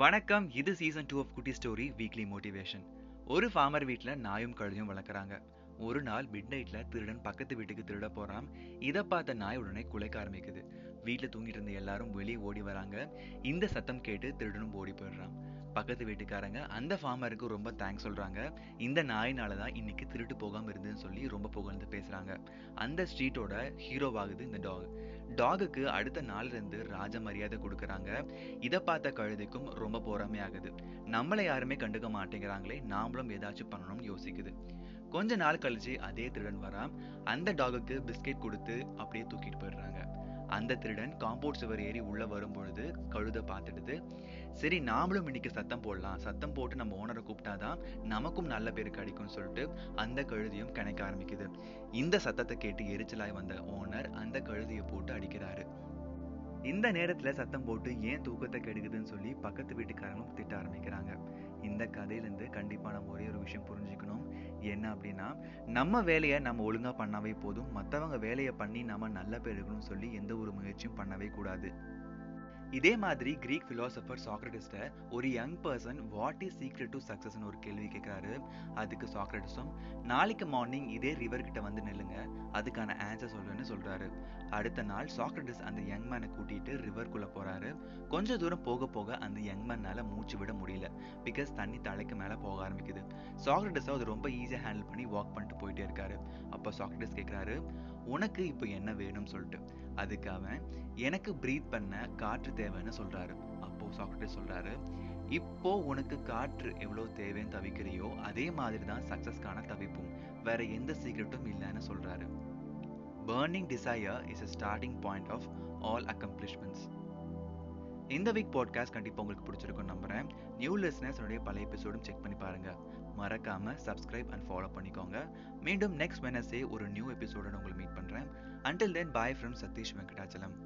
வணக்கம். இது season two of குட்டி ஸ்டோரி வீக்லி மோட்டிவேஷன் ஒரு ஃபார்மர் வீட்டில் நாயும் கழுதையும் வளர்க்குறாங்க. ஒரு நாள் மிட் நைட்டில் திருடன் பக்கத்து வீட்டுக்கு திருட போகிறான் இதை பார்த்த நாய் உடனே குலைக்க ஆரம்பிக்குது. வீட்டில் தூங்கிட்டு இருந்த எல்லாரும் வெளியே ஓடி வராங்க. இந்த சத்தம் கேட்டு திருடனும் ஓடி போயிடுறான். பக்கத்து வீட்டுக்காரங்க அந்த ஃபார்மருக்கு ரொம்ப தேங்க்ஸ் சொல்கிறாங்க இந்த நாயினால தான் இன்னைக்கு திருட்டு போகாமல் இருந்ததுன்னு சொல்லி ரொம்ப புகழ்ந்து பேசுகிறாங்க அந்த ஸ்ட்ரீட்டோட ஹீரோவாகுது இந்த டாக் டாகுக்கு அடுத்த நாள்ல இருந்து ராஜ மரியாதை கொடுக்குறாங்க. இதை பார்த்த கழுதைக்கும் ரொம்ப பொறாமையாகுது. நம்மளை யாருமே கண்டுக்க மாட்டேங்கிறாங்களே நாமளும் ஏதாச்சும் பண்ணணும்னு யோசிக்குது. கொஞ்ச நாள் கழிச்சு அதே திருடன் வரா அந்த டாகுக்கு பிஸ்கெட் கொடுத்து அப்படியே தூக்கிட்டு போயிடுறாங்க. அந்த திருடன் காம்பவுண்ட் சுவர் ஏறி உள்ள வரும் பொழுது கழுதை பார்த்துடுது. சரி நாமளும் இன்னைக்கு சத்தம் போடலாம். சத்தம் போட்டு நம்ம ஓனரை கூப்பிட்டாதான் நமக்கும் நல்ல பேர் கிடைக்கும்னு சொல்லிட்டு அந்த கழுதியும் கணக்க ஆரம்பிக்குது. இந்த சத்தத்தை கேட்டு எரிச்சலாய் வந்த ஓனர் அந்த கழுதியை போட்டு அடிக்கிறாரு. இந்த நேரத்துல சத்தம் போட்டு ஏன் தூக்கத்தை கெடுக்குதுன்னு சொல்லி பக்கத்து வீட்டுக்காரங்களும் திட்ட ஆரம்பிக்கிறாங்க. இந்த கதையிலேருந்து கண்டிப்பா நம்ம ஒரே ஒரு விஷயம் புரிஞ்சுக்கணும். என்ன அப்படின்னா நம்ம வேலையை நம்ம ஒழுங்கா பண்ணாவே போதும். மற்றவங்க வேலையை பண்ணி நம்ம நல்ல பேர் இருக்கணும்னு சொல்லி எந்த ஒரு முயற்சியும் பண்ணவே கூடாது. இதே மாதிரி கிரீக் பிலாசபர் சாக்ரட்டிஸ்ட ஒரு young person what is secret to சக்சஸ்னு ஒரு கேள்வி கேட்குறாரு அதுக்கு சாக்ரட்டிஸும் நாளைக்கு மார்னிங் இதே ரிவர் கிட்ட வந்து நில்லுங்க அதுக்கான ஆன்சர் சொல்லுன்னு சொல்றாரு. அடுத்த நாள் சாக்ரட்டிஸ் அந்த யங் மேனை கூட்டிட்டு ரிவர்க்குள்ள போறாரு. கொஞ்ச தூரம் போக போக அந்த யங் மேனால மூச்சு விட முடியல பிகாஸ் தண்ணி தலைக்கு மேல போக ஆரம்பிக்குது. சாக்ரட்டிஸ் அது ரொம்ப ஈஸியா ஹேண்டில் பண்ணி வாக் பண்ணிட்டு போயிட்டே இருக்காரு. அப்போ சாக்ரட்டிஸ் கேட்குறாரு உனக்கு இப்போ என்ன வேணும்னு சொல்லிட்டு? அதுக்கு அவன் எனக்கு ப்ரீத் பண்ண காற்று தேவைன்னு சொல்றாரு? அப்போ சாக்ரட்டிஸ் சொல்றாரு இப்போ உனக்கு காற்று எவ்வளவு தேவைன்னு தவிக்கிறியோ அதே மாதிரி தான் சக்சஸ்க்கான தவிப்பும். வேற எந்த சீக்ரெட்டும் இல்லைன்னு சொல்றாரு. Burning desire is a starting point of all accomplishments இந்த வீக் பாட்காஸ்ட் கண்டிப்பாக உங்களுக்கு பிடிச்சிருக்கும் நம்புறேன். நியூ லிஸ்னஸ் என்னுடைய பழைய எபிசோடும் செக் பண்ணி பாருங்க. மறக்காம சப்ஸ்கிரைப் அண்ட் ஃபாலோ பண்ணிக்கோங்க. மீண்டும் நெக்ஸ்ட் வெனஸ்டே ஒரு நியூ எபிசோட உங்களை மீட் பண்றேன். Until then bye from Satish Venkatachalam